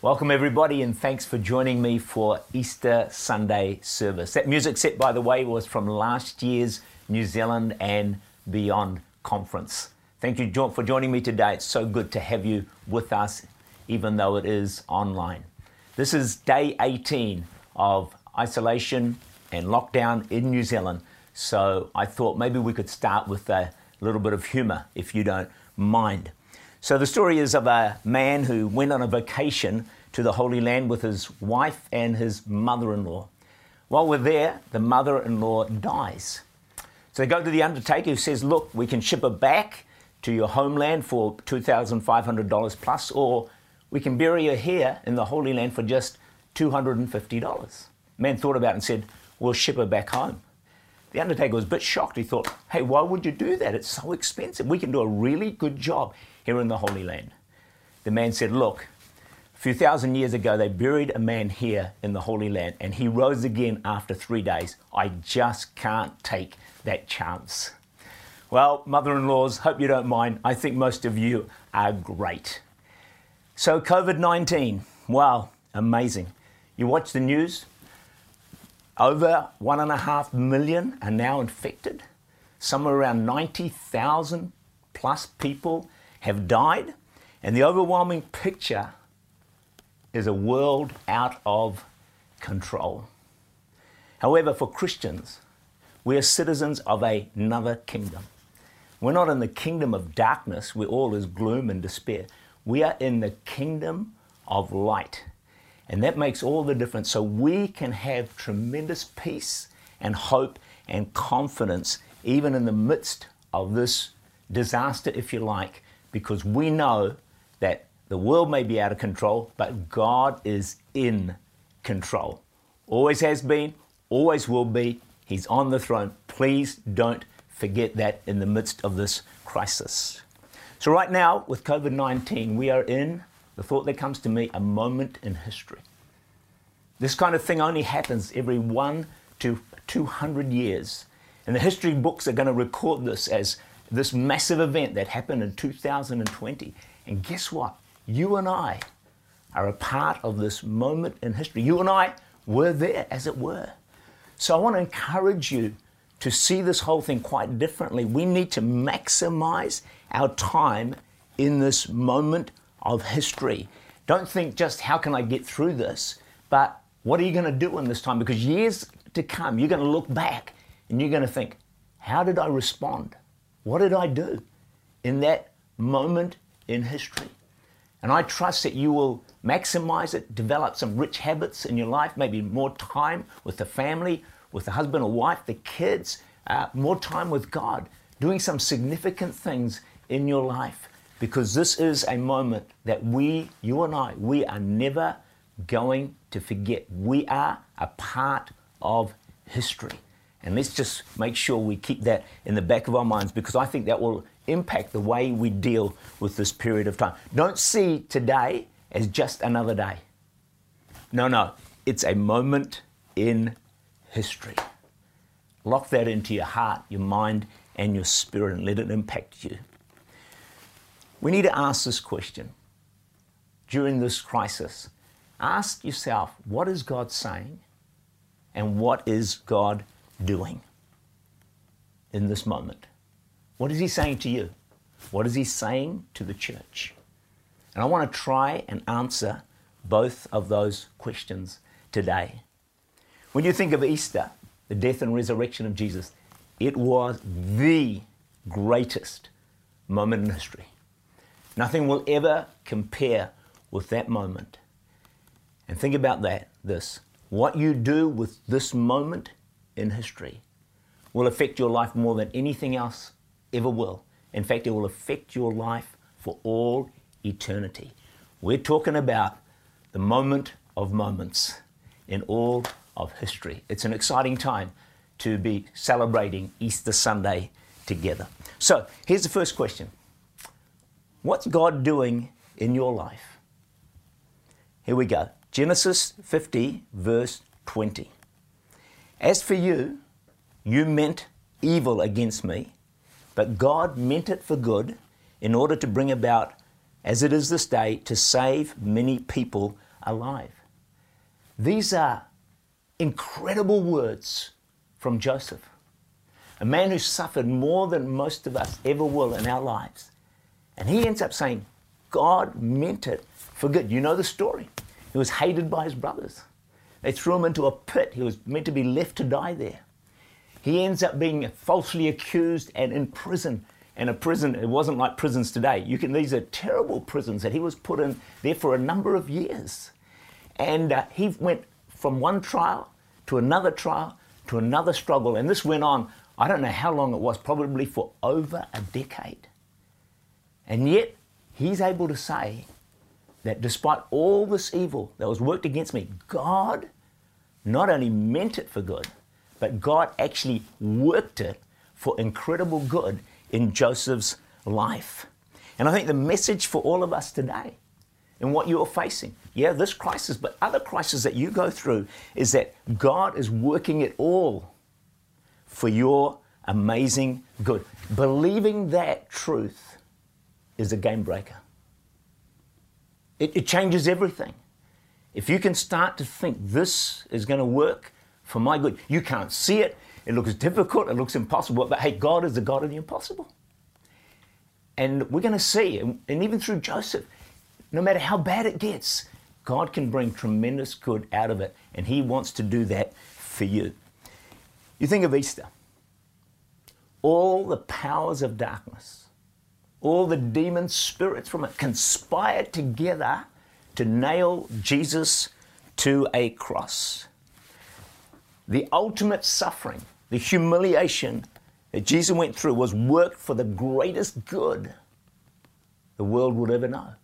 Welcome, everybody, and thanks for joining me for Easter Sunday service. That music set, by the way, was from last year's New Zealand and Beyond conference. Thank you for joining me today. It's so good to have you with us, even though it is online. This is day 18 of isolation and lockdown in New Zealand, so I thought maybe we could start with a little bit of humour, if you don't mind. So the story is of a man who went on a vacation to the Holy Land with his wife and his mother in law. While we're there, the mother in law dies. So they go to the undertaker who says, Look, we can ship her back to your homeland for $2,500 plus, or we can bury her here in the Holy Land for just $250. Man thought about it and said, We'll ship her back home. The undertaker was a bit shocked. He thought, Hey, why would you do that? It's so expensive. We can do a really good job here in the Holy Land. The man said, Look, a few thousand years ago, they buried a man here in the Holy Land, and he rose again after three days. I just can't take that chance. Well, mother in laws, hope you don't mind. I think most of you are great. So, COVID 19, wow, amazing. You watch the news, over one and a half million are now infected. Somewhere around 90,000 plus people have died, and the overwhelming picture is a world out of control. However, for Christians, we are citizens of another kingdom. We're not in the kingdom of darkness where all is gloom and despair. We are in the kingdom of light. And that makes all the difference. So we can have tremendous peace and hope and confidence even in the midst of this disaster, if you like, because we know that the world may be out of control, but God is in control. Always has been, always will be. He's on the throne. Please don't forget that in the midst of this crisis. So, right now, with COVID 19, we are in the thought that comes to me a moment in history. This kind of thing only happens every one to 200 years. And the history books are going to record this as this massive event that happened in 2020. And guess what? You and I are a part of this moment in history. You and I were there, as it were. So I want to encourage you to see this whole thing quite differently. We need to maximize our time in this moment of history. Don't think just how can I get through this, but what are you going to do in this time? Because years to come, you're going to look back and you're going to think, how did I respond? What did I do in that moment in history? And I trust that you will maximize it, develop some rich habits in your life, maybe more time with the family, with the husband or wife, the kids, uh, more time with God, doing some significant things in your life. Because this is a moment that we, you and I, we are never going to forget. We are a part of history. And let's just make sure we keep that in the back of our minds because I think that will impact the way we deal with this period of time. Don't see today as just another day. No, no, it's a moment in history. Lock that into your heart, your mind, and your spirit and let it impact you. We need to ask this question during this crisis. Ask yourself, what is God saying? And what is God doing in this moment? What is He saying to you? What is He saying to the church? And I want to try and answer both of those questions today. When you think of Easter, the death and resurrection of Jesus, it was the greatest moment in history. Nothing will ever compare with that moment. And think about that this. What you do with this moment in history will affect your life more than anything else ever will. In fact, it will affect your life for all eternity. We're talking about the moment of moments in all of history. It's an exciting time to be celebrating Easter Sunday together. So, here's the first question What's God doing in your life? Here we go Genesis 50, verse 20. As for you, you meant evil against me, but God meant it for good in order to bring about, as it is this day, to save many people alive. These are incredible words from Joseph, a man who suffered more than most of us ever will in our lives. And he ends up saying, God meant it for good. You know the story. He was hated by his brothers. They threw him into a pit. He was meant to be left to die there. He ends up being falsely accused and in prison. And a prison, it wasn't like prisons today. You can, these are terrible prisons that he was put in there for a number of years. And uh, he went from one trial to another trial to another struggle. And this went on, I don't know how long it was, probably for over a decade. And yet, he's able to say that despite all this evil that was worked against me, God not only meant it for good, but God actually worked it for incredible good in Joseph's life. And I think the message for all of us today in what you're facing, yeah, this crisis, but other crises that you go through, is that God is working it all for your amazing good. Believing that truth is a game breaker. It, it changes everything. If you can start to think this is going to work for my good, you can't see it. It looks difficult. It looks impossible. But hey, God is the God of the impossible. And we're going to see, and even through Joseph, no matter how bad it gets, God can bring tremendous good out of it. And He wants to do that for you. You think of Easter. All the powers of darkness, all the demon spirits from it conspired together to nail Jesus to a cross. The ultimate suffering, the humiliation that Jesus went through was worked for the greatest good the world would ever know,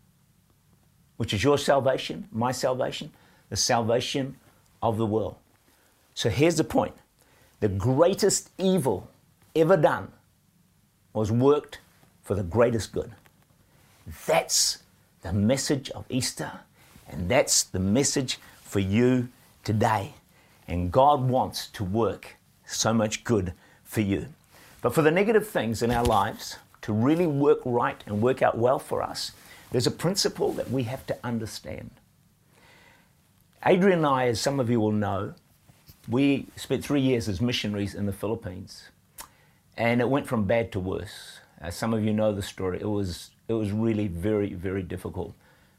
which is your salvation, my salvation, the salvation of the world. So here's the point the greatest evil ever done was worked for the greatest good. That's the message of Easter, and that's the message for you today. And God wants to work so much good for you. But for the negative things in our lives to really work right and work out well for us, there's a principle that we have to understand. Adrian and I, as some of you will know, we spent three years as missionaries in the Philippines, and it went from bad to worse. As some of you know the story. It was, it was really very, very difficult.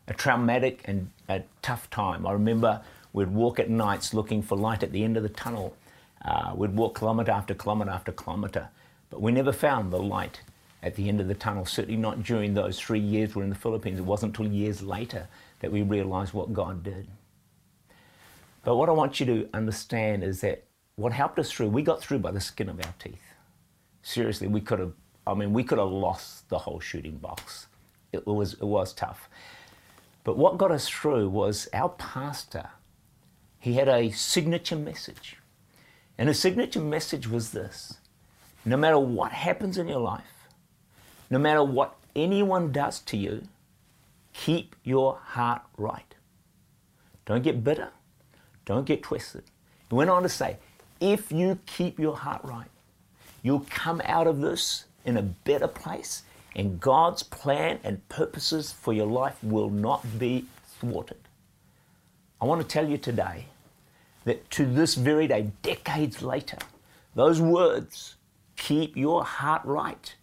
A traumatic and a tough time. I remember We'd walk at nights looking for light at the end of the tunnel. Uh, we'd walk kilometre after kilometre after kilometre, but we never found the light at the end of the tunnel, certainly not during those three years we were in the Philippines. It wasn't until years later that we realised what God did. But what I want you to understand is that what helped us through, we got through by the skin of our teeth. Seriously, we could have, I mean, we could have lost the whole shooting box. It was, it was tough. But what got us through was our pastor he had a signature message. And his signature message was this no matter what happens in your life, no matter what anyone does to you, keep your heart right. Don't get bitter. Don't get twisted. He went on to say, if you keep your heart right, you'll come out of this in a better place, and God's plan and purposes for your life will not be thwarted. I want to tell you today that to this very day, decades later, those words, keep your heart right,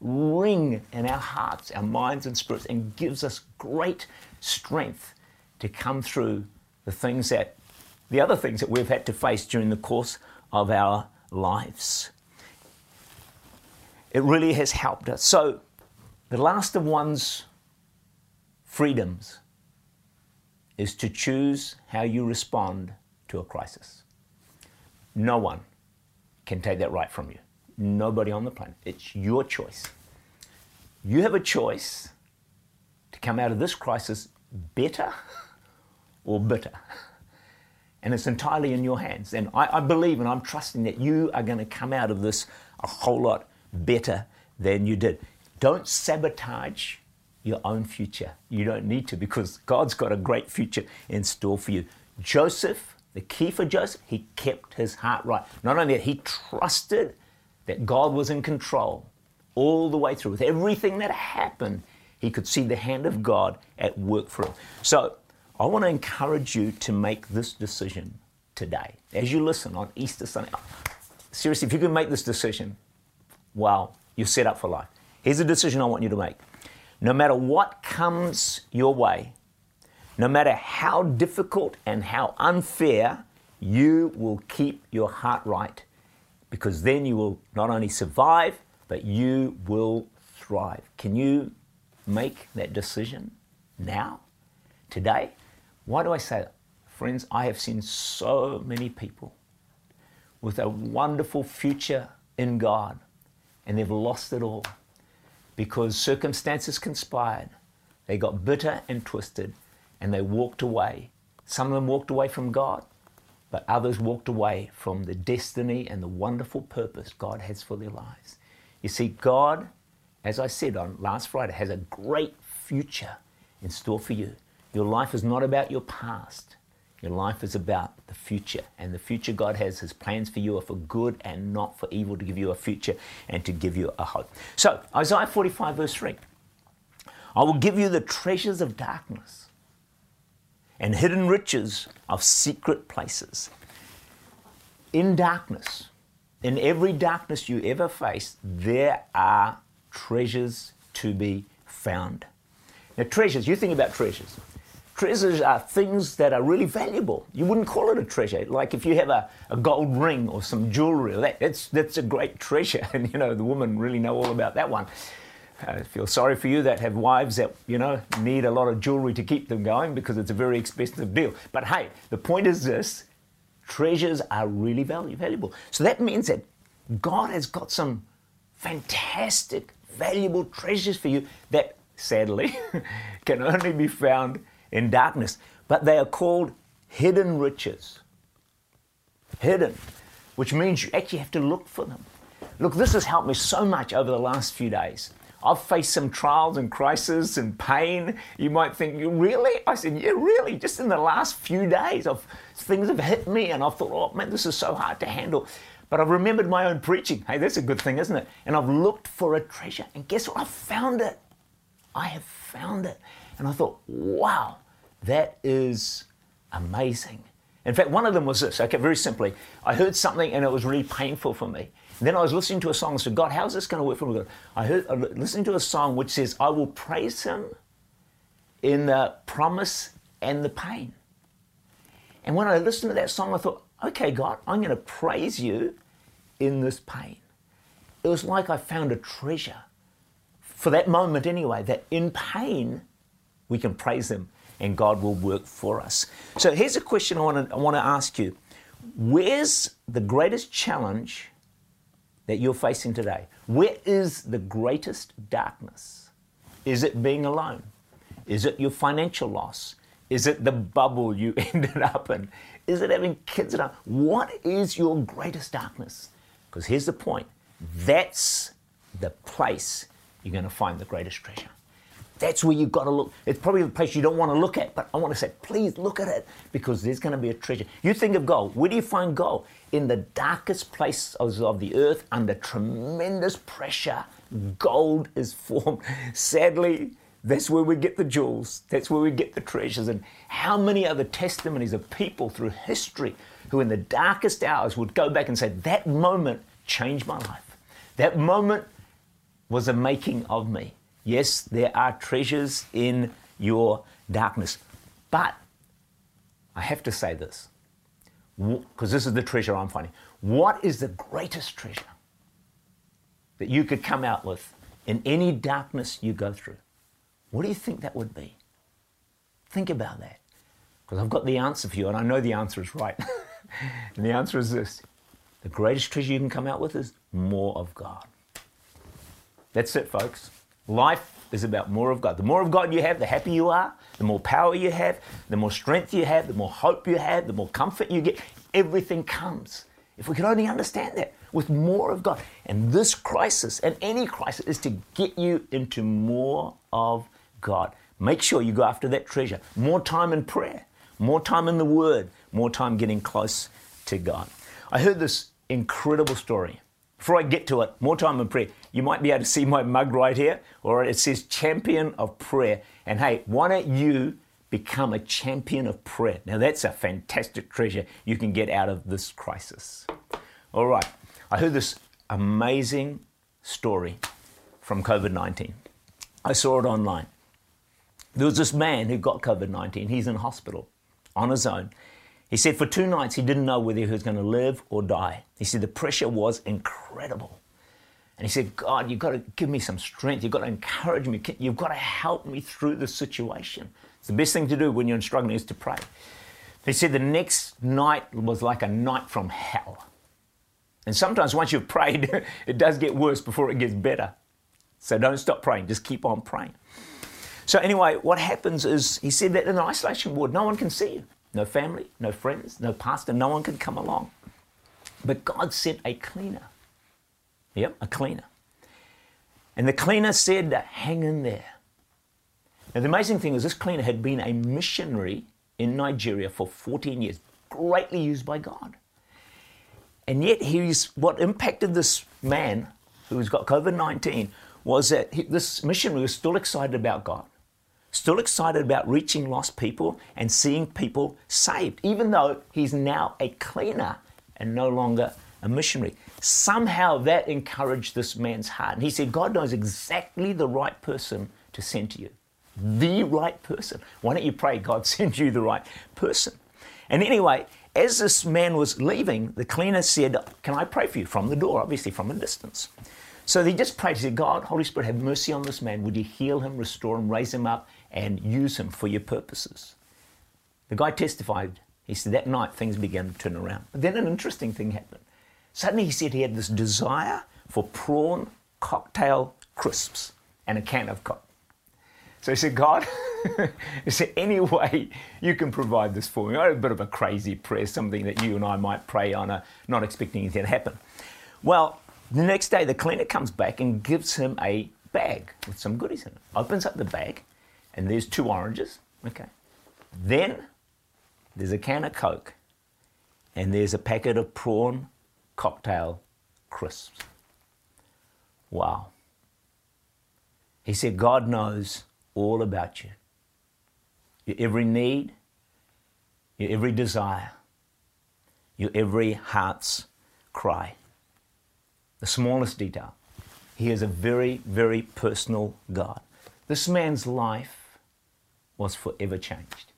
ring in our hearts, our minds, and spirits, and gives us great strength to come through the things that, the other things that we've had to face during the course of our lives. It really has helped us. So, the last of one's freedoms is to choose how you respond to a crisis. No one can take that right from you. Nobody on the planet. It's your choice. You have a choice to come out of this crisis better or bitter. And it's entirely in your hands. And I, I believe and I'm trusting that you are going to come out of this a whole lot better than you did. Don't sabotage your own future. You don't need to because God's got a great future in store for you. Joseph the key for Joseph, he kept his heart right. Not only that, he trusted that God was in control all the way through. With everything that happened, he could see the hand of God at work for him. So, I want to encourage you to make this decision today. As you listen on Easter Sunday, seriously, if you can make this decision, wow, you're set up for life. Here's a decision I want you to make. No matter what comes your way, no matter how difficult and how unfair, you will keep your heart right because then you will not only survive, but you will thrive. Can you make that decision now, today? Why do I say that? Friends, I have seen so many people with a wonderful future in God and they've lost it all because circumstances conspired. They got bitter and twisted and they walked away. Some of them walked away from God, but others walked away from the destiny and the wonderful purpose God has for their lives. You see, God, as I said on last Friday, has a great future in store for you. Your life is not about your past. Your life is about the future. And the future God has, His plans for you are for good and not for evil, to give you a future and to give you a hope. So, Isaiah 45, verse 3 I will give you the treasures of darkness and hidden riches of secret places. In darkness, in every darkness you ever face, there are treasures to be found. Now, treasures, you think about treasures. Treasures are things that are really valuable. You wouldn't call it a treasure. Like if you have a, a gold ring or some jewelry, that, that's, that's a great treasure. And, you know, the women really know all about that one. I feel sorry for you that have wives that, you know, need a lot of jewelry to keep them going because it's a very expensive deal. But hey, the point is this treasures are really value, valuable. So that means that God has got some fantastic, valuable treasures for you that sadly can only be found in darkness. But they are called hidden riches. Hidden, which means you actually have to look for them. Look, this has helped me so much over the last few days. I've faced some trials and crises and pain. You might think, really? I said, yeah, really. Just in the last few days, I've, things have hit me, and I've thought, oh man, this is so hard to handle. But I've remembered my own preaching. Hey, that's a good thing, isn't it? And I've looked for a treasure, and guess what? I've found it. I have found it. And I thought, wow, that is amazing. In fact, one of them was this. Okay, very simply, I heard something and it was really painful for me. And then I was listening to a song and said, God, how's this going to work for me? I heard I listening to a song which says, I will praise him in the promise and the pain. And when I listened to that song, I thought, okay, God, I'm going to praise you in this pain. It was like I found a treasure for that moment anyway, that in pain we can praise him and God will work for us. So here's a question I want to, I want to ask you Where's the greatest challenge that you're facing today? Where is the greatest darkness? Is it being alone? Is it your financial loss? Is it the bubble you ended up in? Is it having kids at? What is your greatest darkness? Because here's the point that's the place you're going to find the greatest treasure. That's where you've got to look. It's probably the place you don't want to look at, but I want to say, please look at it because there's going to be a treasure. You think of gold. Where do you find gold? In the darkest places of the earth, under tremendous pressure, gold is formed. Sadly, that's where we get the jewels. That's where we get the treasures. And how many other testimonies of people through history who, in the darkest hours, would go back and say, That moment changed my life. That moment was a making of me. Yes, there are treasures in your darkness. But I have to say this, because this is the treasure I'm finding. What is the greatest treasure that you could come out with in any darkness you go through? What do you think that would be? Think about that. Because I've got the answer for you, and I know the answer is right. and the answer is this the greatest treasure you can come out with is more of God. That's it, folks. Life is about more of God. The more of God you have, the happier you are, the more power you have, the more strength you have, the more hope you have, the more comfort you get. Everything comes. If we could only understand that with more of God. And this crisis and any crisis is to get you into more of God. Make sure you go after that treasure. More time in prayer, more time in the Word, more time getting close to God. I heard this incredible story before I get to it, more time in prayer. You might be able to see my mug right here, or it says champion of prayer. And hey, why don't you become a champion of prayer. Now, that's a fantastic treasure you can get out of this crisis. All right, I heard this amazing story from COVID 19. I saw it online. There was this man who got COVID 19. He's in hospital on his own. He said for two nights he didn't know whether he was going to live or die. He said the pressure was incredible. And he said, God, you've got to give me some strength. You've got to encourage me. You've got to help me through this situation. It's the best thing to do when you're struggling is to pray. He said the next night was like a night from hell. And sometimes once you've prayed, it does get worse before it gets better. So don't stop praying, just keep on praying. So, anyway, what happens is he said that in the isolation ward, no one can see you. No family, no friends, no pastor, no one can come along. But God sent a cleaner. Yep, a cleaner. And the cleaner said, hang in there. Now, the amazing thing is, this cleaner had been a missionary in Nigeria for 14 years, greatly used by God. And yet, he's, what impacted this man who's got COVID 19 was that he, this missionary was still excited about God, still excited about reaching lost people and seeing people saved, even though he's now a cleaner and no longer a missionary. Somehow that encouraged this man's heart. And he said, God knows exactly the right person to send to you. The right person. Why don't you pray God send you the right person? And anyway, as this man was leaving, the cleaner said, Can I pray for you? From the door, obviously from a distance. So he just prayed. He said, God, Holy Spirit, have mercy on this man. Would you heal him, restore him, raise him up, and use him for your purposes? The guy testified. He said, That night things began to turn around. But then an interesting thing happened. Suddenly he said he had this desire for prawn cocktail crisps and a can of Coke. So he said, God, is there any way you can provide this for me? I had a bit of a crazy prayer, something that you and I might pray on, a, not expecting anything to happen. Well, the next day, the cleaner comes back and gives him a bag with some goodies in it. Opens up the bag, and there's two oranges. Okay. Then there's a can of Coke, and there's a packet of prawn cocktail crisps. Wow. He said, God knows all about you. Your every need, your every desire, your every heart's cry. The smallest detail. He is a very, very personal God. This man's life was forever changed.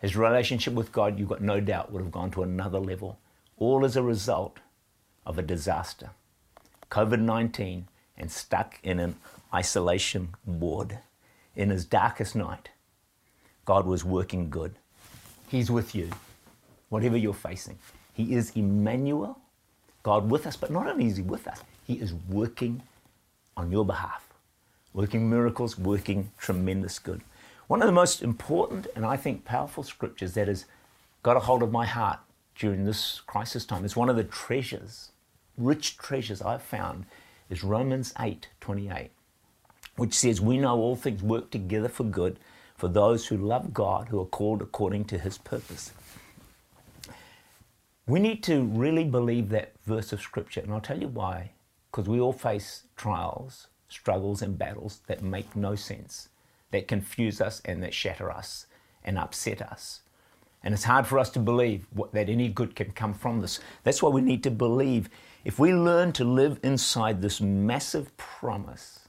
His relationship with God, you've got no doubt, would have gone to another level, all as a result of a disaster COVID 19 and stuck in an isolation ward in his darkest night, God was working good. He's with you, whatever you're facing. He is Emmanuel, God with us, but not only is He with us, He is working on your behalf, working miracles, working tremendous good. One of the most important and I think powerful scriptures that has got a hold of my heart during this crisis time is one of the treasures, rich treasures I've found, is Romans 8 28 which says, We know all things work together for good for those who love God, who are called according to his purpose. We need to really believe that verse of Scripture, and I'll tell you why. Because we all face trials, struggles, and battles that make no sense, that confuse us and that shatter us and upset us. And it's hard for us to believe what, that any good can come from this. That's why we need to believe. If we learn to live inside this massive promise,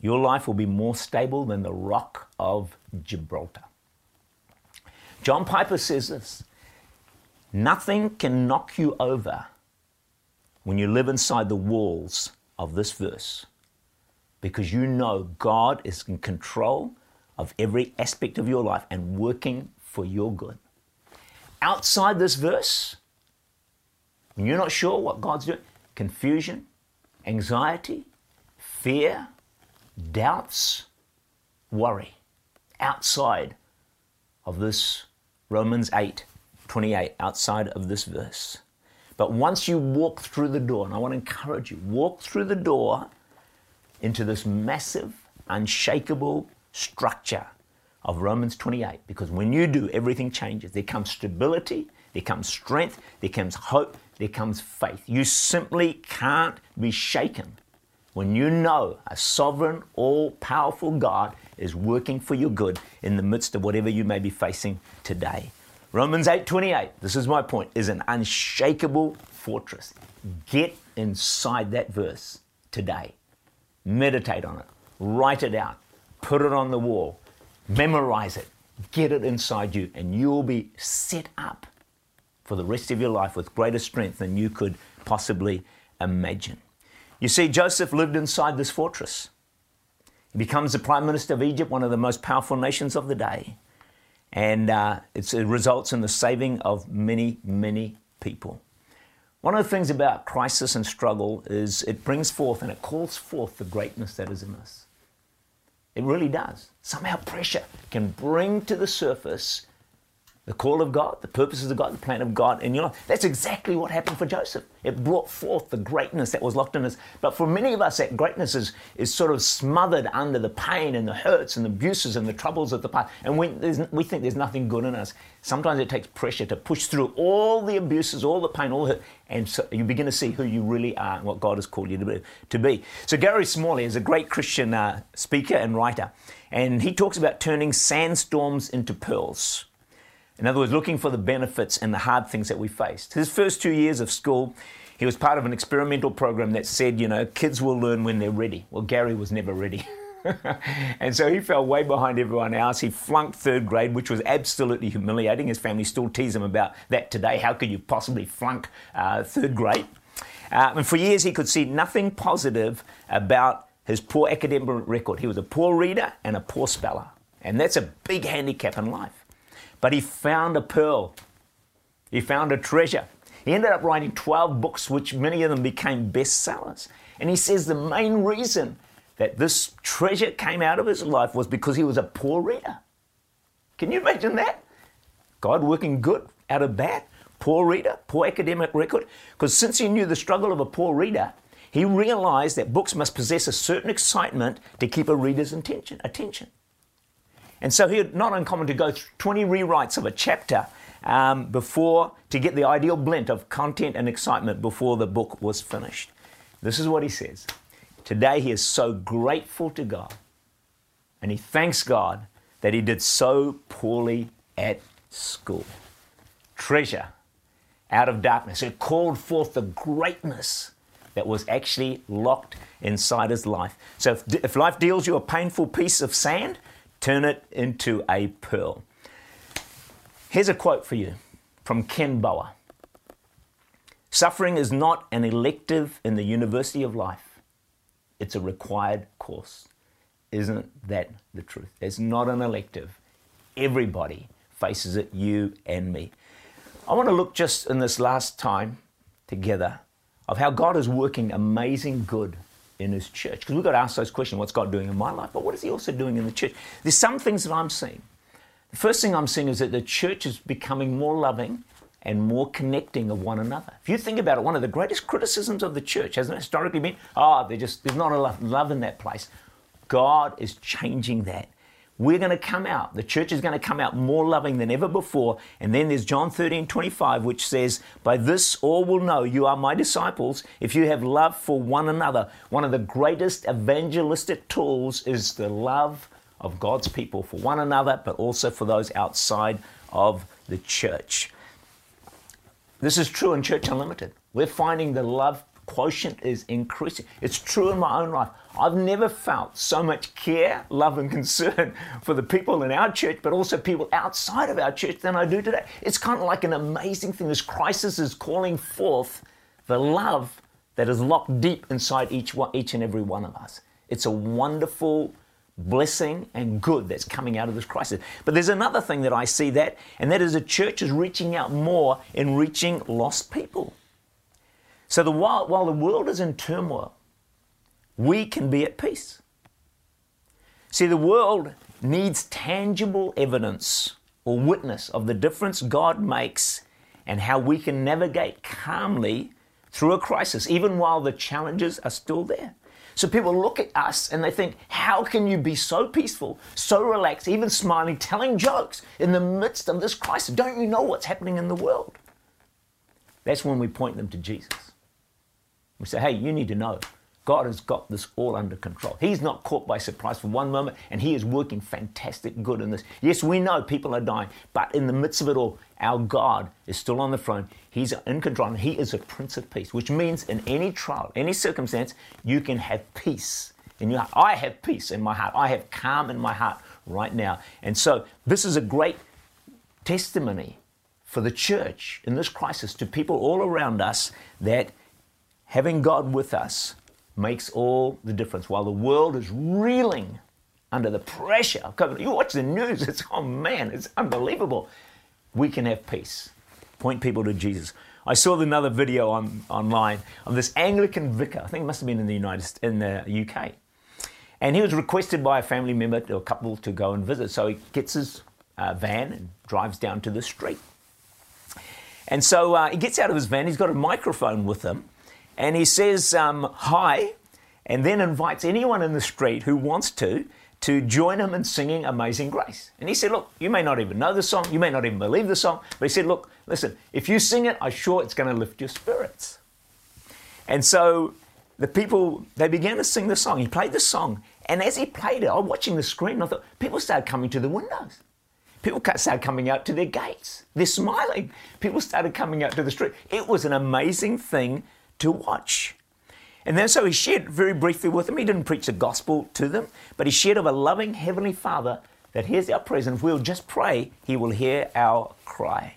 your life will be more stable than the rock of Gibraltar. John Piper says this Nothing can knock you over when you live inside the walls of this verse because you know God is in control of every aspect of your life and working for your good. Outside this verse, when you're not sure what God's doing, confusion, anxiety, fear, doubts, worry outside of this Romans 8 28, outside of this verse. But once you walk through the door, and I want to encourage you, walk through the door into this massive, unshakable structure of Romans 28, because when you do, everything changes. There comes stability, there comes strength, there comes hope, there comes faith. You simply can't be shaken when you know a sovereign, all powerful God is working for your good in the midst of whatever you may be facing today. Romans 8:28, this is my point, is an unshakable fortress. Get inside that verse today. Meditate on it. Write it out. Put it on the wall. Memorize it. Get it inside you and you'll be set up for the rest of your life with greater strength than you could possibly imagine. You see, Joseph lived inside this fortress. He becomes the Prime Minister of Egypt, one of the most powerful nations of the day. And uh, it results in the saving of many, many people. One of the things about crisis and struggle is it brings forth and it calls forth the greatness that is in us. It really does. Somehow pressure can bring to the surface the call of God, the purposes of God, the plan of God in your life. That's exactly what happened for Joseph. It brought forth the greatness that was locked in us. But for many of us, that greatness is, is sort of smothered under the pain and the hurts and the abuses and the troubles of the past. And we, we think there's nothing good in us. Sometimes it takes pressure to push through all the abuses, all the pain, all the hurt, and so you begin to see who you really are and what God has called you to be. To be. So Gary Smalley is a great Christian uh, speaker and writer, and he talks about turning sandstorms into pearls. In other words, looking for the benefits and the hard things that we faced. His first two years of school, he was part of an experimental program that said, you know, kids will learn when they're ready. Well, Gary was never ready. and so he fell way behind everyone else. He flunked third grade, which was absolutely humiliating. His family still tease him about that today. How could you possibly flunk uh, third grade? Uh, and for years, he could see nothing positive about his poor academic record. He was a poor reader and a poor speller. And that's a big handicap in life. But he found a pearl. He found a treasure. He ended up writing 12 books, which many of them became bestsellers. And he says the main reason that this treasure came out of his life was because he was a poor reader. Can you imagine that? God working good out of bad? Poor reader, poor academic record. Because since he knew the struggle of a poor reader, he realized that books must possess a certain excitement to keep a reader's attention. attention. And so he had not uncommon to go through 20 rewrites of a chapter um, before to get the ideal blend of content and excitement before the book was finished. This is what he says. Today he is so grateful to God and he thanks God that he did so poorly at school. Treasure out of darkness. It called forth the greatness that was actually locked inside his life. So if, if life deals you a painful piece of sand, turn it into a pearl. Here's a quote for you from Ken Boa Suffering is not an elective in the University of Life, it's a required course. Isn't that the truth? It's not an elective. Everybody faces it, you and me. I want to look just in this last time together of how God is working amazing good in his church. Because we've got to ask those questions what's God doing in my life? But what is he also doing in the church? There's some things that I'm seeing. The first thing I'm seeing is that the church is becoming more loving and more connecting of one another. If you think about it, one of the greatest criticisms of the church hasn't historically been, oh, just, there's not enough love in that place. God is changing that we're going to come out. The church is going to come out more loving than ever before. And then there's John 13, 25, which says, By this all will know you are my disciples if you have love for one another. One of the greatest evangelistic tools is the love of God's people for one another, but also for those outside of the church. This is true in Church Unlimited. We're finding the love quotient is increasing. It's true in my own life. I've never felt so much care, love, and concern for the people in our church, but also people outside of our church than I do today. It's kind of like an amazing thing. This crisis is calling forth the love that is locked deep inside each, one, each and every one of us. It's a wonderful blessing and good that's coming out of this crisis. But there's another thing that I see that, and that is the church is reaching out more in reaching lost people. So the, while, while the world is in turmoil, we can be at peace. See, the world needs tangible evidence or witness of the difference God makes and how we can navigate calmly through a crisis, even while the challenges are still there. So people look at us and they think, how can you be so peaceful, so relaxed, even smiling, telling jokes in the midst of this crisis? Don't you know what's happening in the world? That's when we point them to Jesus. We say, hey, you need to know God has got this all under control. He's not caught by surprise for one moment, and He is working fantastic good in this. Yes, we know people are dying, but in the midst of it all, our God is still on the throne. He's in control, and He is a Prince of Peace, which means in any trial, any circumstance, you can have peace in your heart. I have peace in my heart. I have calm in my heart right now. And so, this is a great testimony for the church in this crisis to people all around us that having God with us makes all the difference. While the world is reeling under the pressure of COVID, you watch the news, it's, oh man, it's unbelievable. We can have peace. Point people to Jesus. I saw another video on, online of this Anglican vicar, I think it must have been in the United in the UK. And he was requested by a family member or a couple to go and visit. So he gets his uh, van and drives down to the street. And so uh, he gets out of his van, he's got a microphone with him, and he says um, hi, and then invites anyone in the street who wants to to join him in singing Amazing Grace. And he said, Look, you may not even know the song, you may not even believe the song, but he said, Look, listen, if you sing it, I'm sure it's going to lift your spirits. And so the people, they began to sing the song. He played the song, and as he played it, I was watching the screen, and I thought, people started coming to the windows. People started coming out to their gates. They're smiling. People started coming out to the street. It was an amazing thing to watch. And then so he shared very briefly with them. He didn't preach the gospel to them, but he shared of a loving Heavenly Father that hears our prayers, and if we'll just pray, he will hear our cry.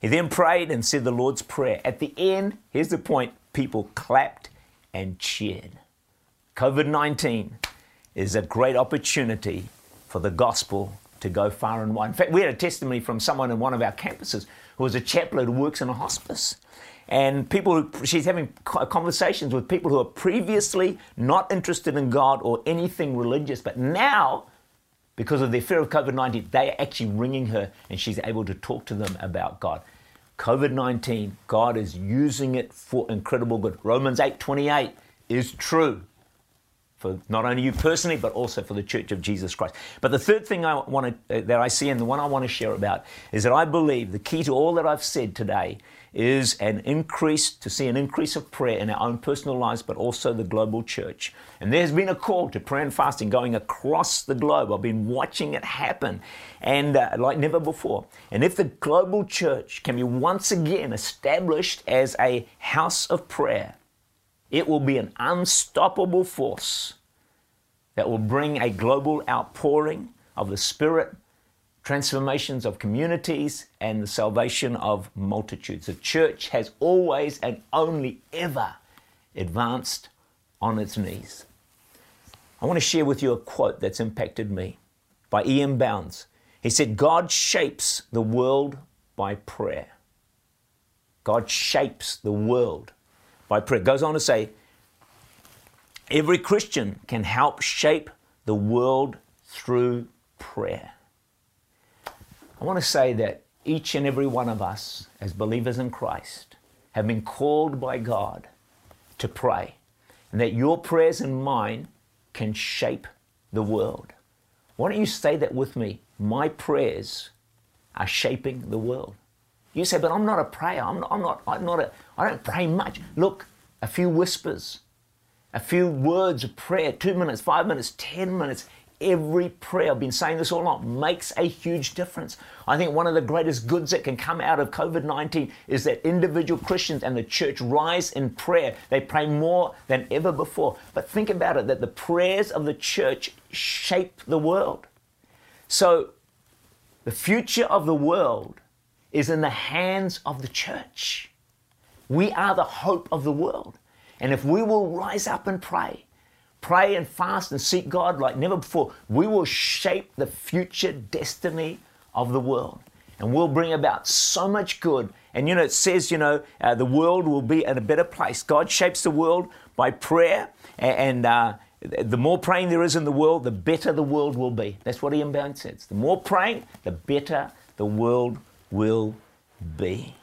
He then prayed and said the Lord's Prayer. At the end, here's the point people clapped and cheered. COVID 19 is a great opportunity for the gospel to go far and wide. In fact, we had a testimony from someone in one of our campuses who was a chaplain who works in a hospice and people who, she's having conversations with people who are previously not interested in God or anything religious, but now because of their fear of COVID 19, they are actually ringing her and she's able to talk to them about God. COVID 19, God is using it for incredible good. Romans 8 28 is true for not only you personally, but also for the Church of Jesus Christ. But the third thing I want to, that I see and the one I want to share about is that I believe the key to all that I've said today is an increase, to see an increase of prayer in our own personal lives, but also the global church. And there's been a call to prayer and fasting going across the globe. I've been watching it happen, and uh, like never before. And if the global church can be once again established as a house of prayer, it will be an unstoppable force that will bring a global outpouring of the Spirit transformations of communities, and the salvation of multitudes. The church has always and only ever advanced on its knees. I want to share with you a quote that's impacted me by E.M. Bounds. He said, God shapes the world by prayer. God shapes the world by prayer. Goes on to say, every Christian can help shape the world through prayer. I want to say that each and every one of us, as believers in Christ, have been called by God to pray, and that your prayers and mine can shape the world. Why don't you say that with me? My prayers are shaping the world. You say, but I'm not a prayer. I'm not, I'm not, I'm not a, I don't pray much. Look, a few whispers, a few words of prayer, two minutes, five minutes, ten minutes, every prayer, I've been saying this all along, makes a huge difference. I think one of the greatest goods that can come out of COVID 19 is that individual Christians and the church rise in prayer. They pray more than ever before. But think about it that the prayers of the church shape the world. So the future of the world is in the hands of the church. We are the hope of the world. And if we will rise up and pray, pray and fast and seek God like never before, we will shape the future destiny of the world. And we'll bring about so much good. And you know, it says, you know, uh, the world will be in a better place. God shapes the world by prayer. And uh, the more praying there is in the world, the better the world will be. That's what E.M. Bounds says. The more praying, the better the world will be.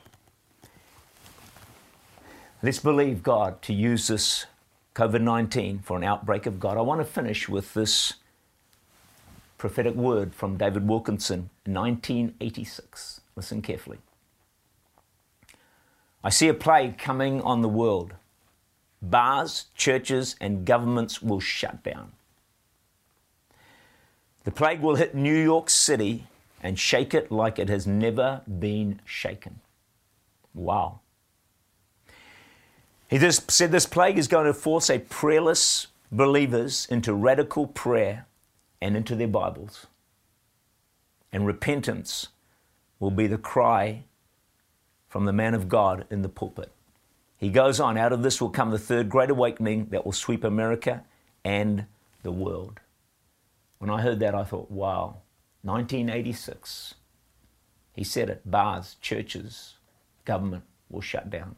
Let's believe God to use this COVID 19 for an outbreak of God. I want to finish with this prophetic word from David Wilkerson, in 1986. Listen carefully. I see a plague coming on the world bars, churches, and governments will shut down. The plague will hit New York City and shake it like it has never been shaken. Wow. He just said this plague is going to force a prayerless believers into radical prayer and into their Bibles. And repentance will be the cry from the man of God in the pulpit. He goes on, out of this will come the third great awakening that will sweep America and the world. When I heard that, I thought, wow, 1986. He said it bars, churches, government will shut down.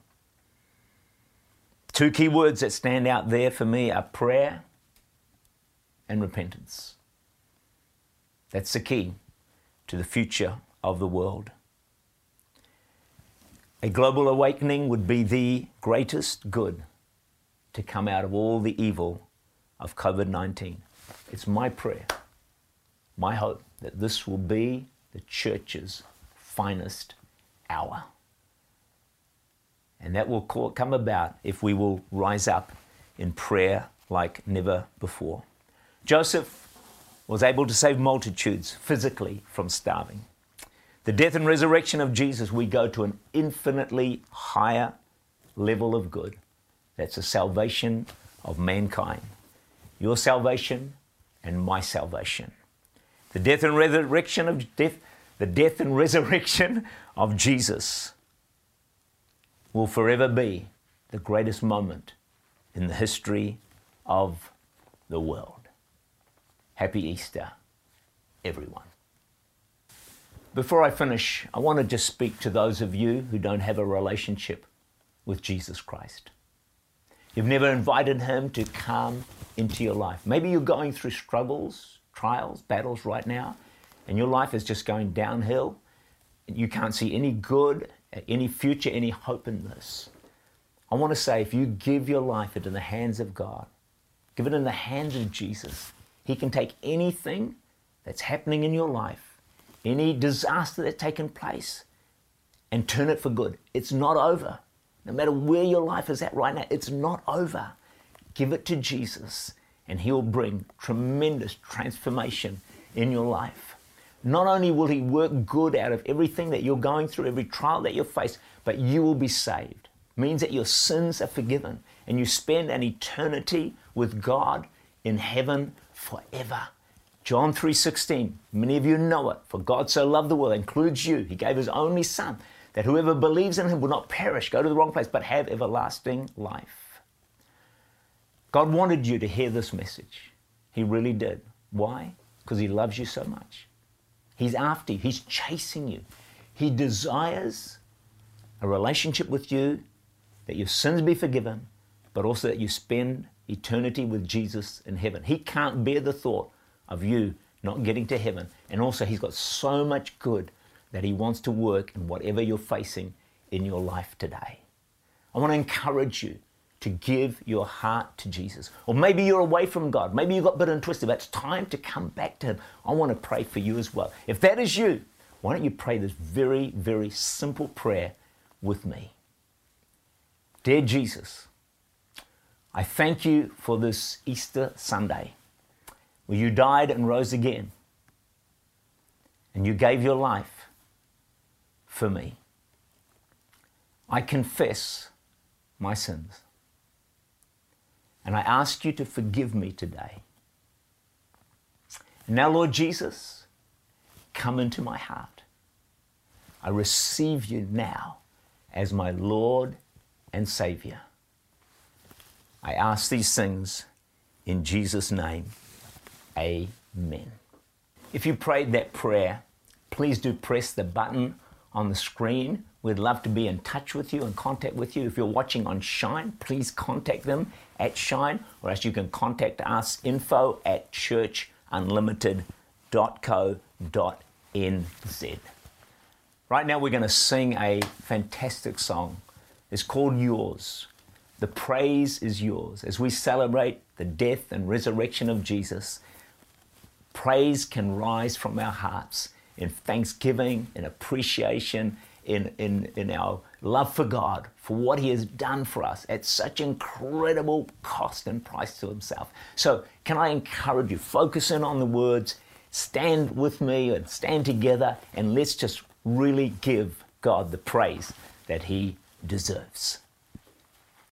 Two key words that stand out there for me are prayer and repentance. That's the key to the future of the world. A global awakening would be the greatest good to come out of all the evil of COVID 19. It's my prayer, my hope, that this will be the church's finest hour. And that will come about if we will rise up in prayer like never before. Joseph was able to save multitudes physically from starving. The death and resurrection of Jesus, we go to an infinitely higher level of good. That's the salvation of mankind. Your salvation and my salvation. The death and resurrection of death, the death and resurrection of Jesus will forever be the greatest moment in the history of the world. Happy Easter, everyone. Before I finish, I want to just speak to those of you who don't have a relationship with Jesus Christ. You've never invited Him to come into your life. Maybe you're going through struggles, trials, battles right now, and your life is just going downhill. You can't see any good, any future, any hope in this. I want to say if you give your life into the hands of God, give it in the hands of Jesus, He can take anything that's happening in your life any disaster that's taken place and turn it for good. It's not over. No matter where your life is at right now, it's not over. Give it to Jesus, and He'll bring tremendous transformation in your life. Not only will He work good out of everything that you're going through, every trial that you face, but you will be saved. It means that your sins are forgiven, and you spend an eternity with God in heaven forever. John 3:16. Many of you know it. For God so loved the world, includes you. He gave his only son that whoever believes in him will not perish, go to the wrong place, but have everlasting life. God wanted you to hear this message. He really did. Why? Because he loves you so much. He's after you. He's chasing you. He desires a relationship with you that your sins be forgiven, but also that you spend eternity with Jesus in heaven. He can't bear the thought of you not getting to heaven. And also, He's got so much good that He wants to work in whatever you're facing in your life today. I want to encourage you to give your heart to Jesus. Or maybe you're away from God. Maybe you got bit and twisted, but it's time to come back to Him. I want to pray for you as well. If that is you, why don't you pray this very, very simple prayer with me? Dear Jesus, I thank you for this Easter Sunday where you died and rose again, and you gave your life for me. I confess my sins. And I ask you to forgive me today. Now, Lord Jesus, come into my heart. I receive you now as my Lord and Savior. I ask these things in Jesus' name. Amen. If you prayed that prayer, please do press the button on the screen. We'd love to be in touch with you and contact with you. If you're watching on Shine, please contact them at Shine, or else you can contact us info at churchunlimited.co.nz. Right now, we're going to sing a fantastic song. It's called Yours. The praise is yours as we celebrate the death and resurrection of Jesus praise can rise from our hearts in thanksgiving, in appreciation, in, in, in our love for God, for what He has done for us at such incredible cost and price to Himself. So, can I encourage you, focus in on the words, stand with me and stand together, and let's just really give God the praise that He deserves.